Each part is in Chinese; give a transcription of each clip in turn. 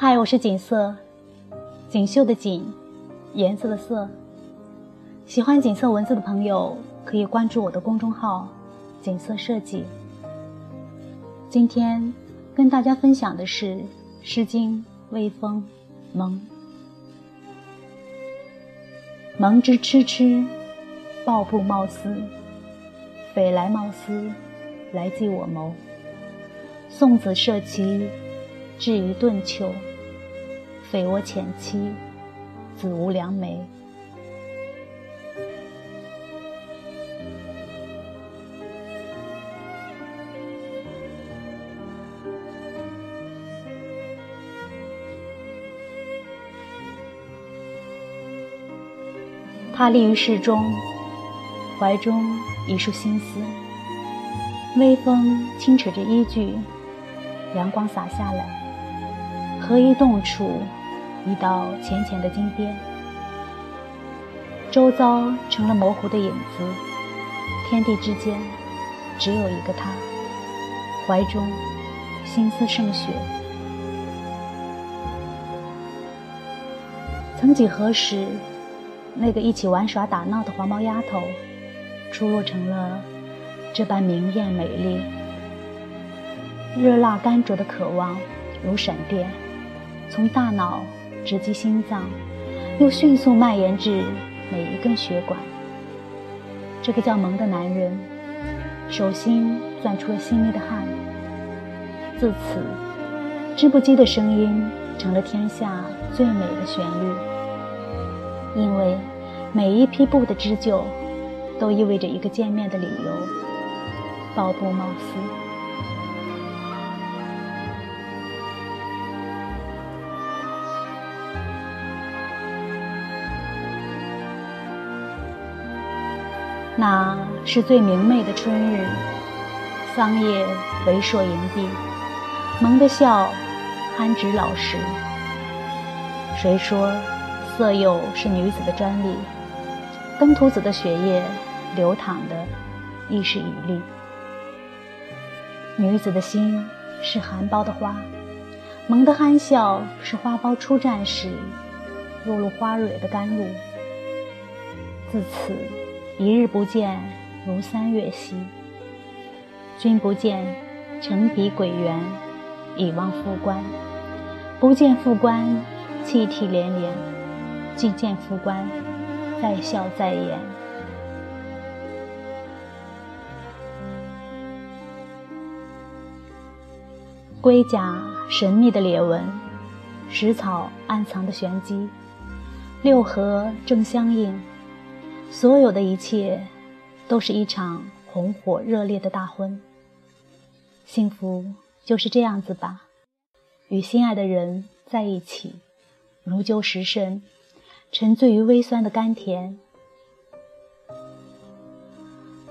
嗨，我是锦瑟，锦绣的锦，颜色的色。喜欢锦瑟文字的朋友可以关注我的公众号“锦瑟设计”。今天跟大家分享的是《诗经·微风·蒙》。蒙之蚩蚩，抱布贸丝。匪来贸丝，来寄我谋。送子涉其至于顿丘。匪我浅妻，子无良媒。他立于室中，怀中一束心思。微风轻扯着衣裾，阳光洒下来，何一动处？一道浅浅的金边，周遭成了模糊的影子，天地之间只有一个他，怀中心思胜雪。曾几何时，那个一起玩耍打闹的黄毛丫头，出落成了这般明艳美丽，热辣甘灼的渴望如闪电，从大脑。直击心脏，又迅速蔓延至每一根血管。这个叫蒙的男人，手心攥出了细密的汗。自此，织布机的声音成了天下最美的旋律，因为每一批布的织就，都意味着一个见面的理由。包布贸丝。那是最明媚的春日，桑叶肥硕盈地，蒙的笑憨直老实。谁说色诱是女子的专利？登徒子的血液流淌的亦是一粒。女子的心是含苞的花，蒙的憨笑是花苞初绽时落入花蕊的甘露。自此。一日不见，如三月兮。君不见，城彼鬼园，以望复关。不见复关，泣涕连连；既见复关，再笑再言。龟甲神秘的裂纹，石草暗藏的玄机，六合正相应。所有的一切，都是一场红火热烈的大婚。幸福就是这样子吧，与心爱的人在一起，如酒食神，沉醉于微酸的甘甜。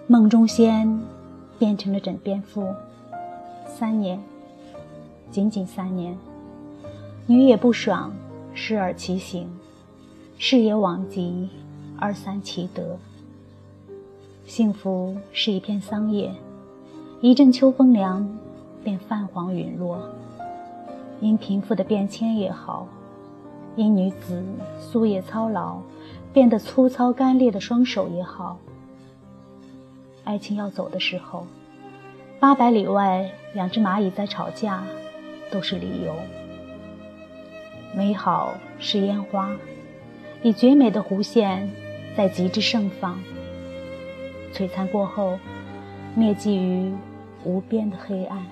梦中仙变成了枕边妇，三年，仅仅三年，女也不爽，时而其行，事也往极。二三其德。幸福是一片桑叶，一阵秋风凉，便泛黄陨落。因贫富的变迁也好，因女子夙夜操劳，变得粗糙干裂的双手也好。爱情要走的时候，八百里外两只蚂蚁在吵架，都是理由。美好是烟花，以绝美的弧线。在极致盛放，璀璨过后，灭迹于无边的黑暗。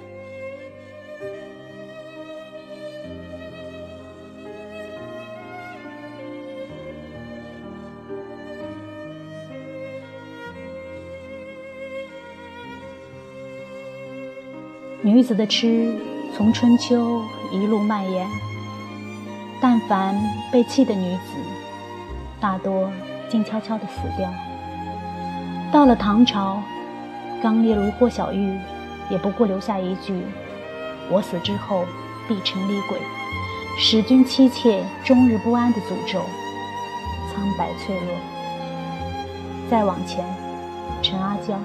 女子的痴，从春秋一路蔓延。但凡被弃的女子，大多。静悄悄地死掉。到了唐朝，刚烈如霍小玉，也不过留下一句：“我死之后必成厉鬼，使君妻妾终日不安”的诅咒。苍白脆弱。再往前，陈阿娇，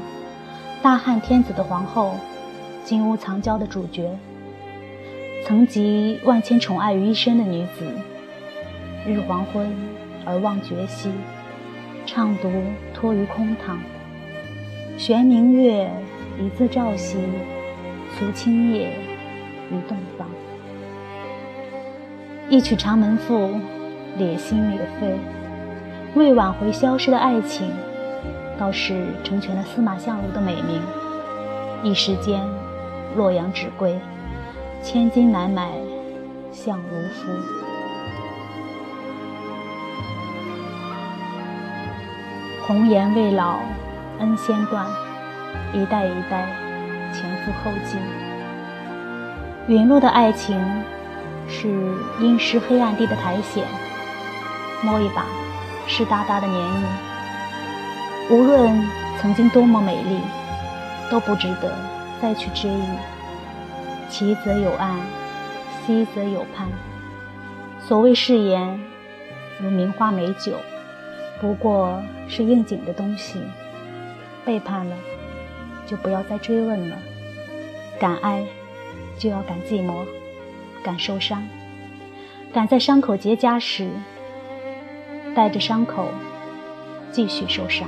大汉天子的皇后，金屋藏娇的主角，曾集万千宠爱于一身的女子，日黄昏而望绝兮，畅读托于空堂。悬明月一字照兮，诉青叶于洞房。一曲长门赋，裂心裂肺，为挽回消失的爱情，倒是成全了司马相如的美名。一时间，洛阳纸贵，千金难买相如夫。红颜未老，恩先断，一代一代，前赴后继。陨落的爱情。是阴湿黑暗地的苔藓，摸一把，湿哒哒的粘液。无论曾经多么美丽，都不值得再去追忆。其则有岸，夕则有畔。所谓誓言，如名花美酒，不过是应景的东西。背叛了，就不要再追问了。敢爱，就要敢寂寞。敢受伤，敢在伤口结痂时，带着伤口继续受伤。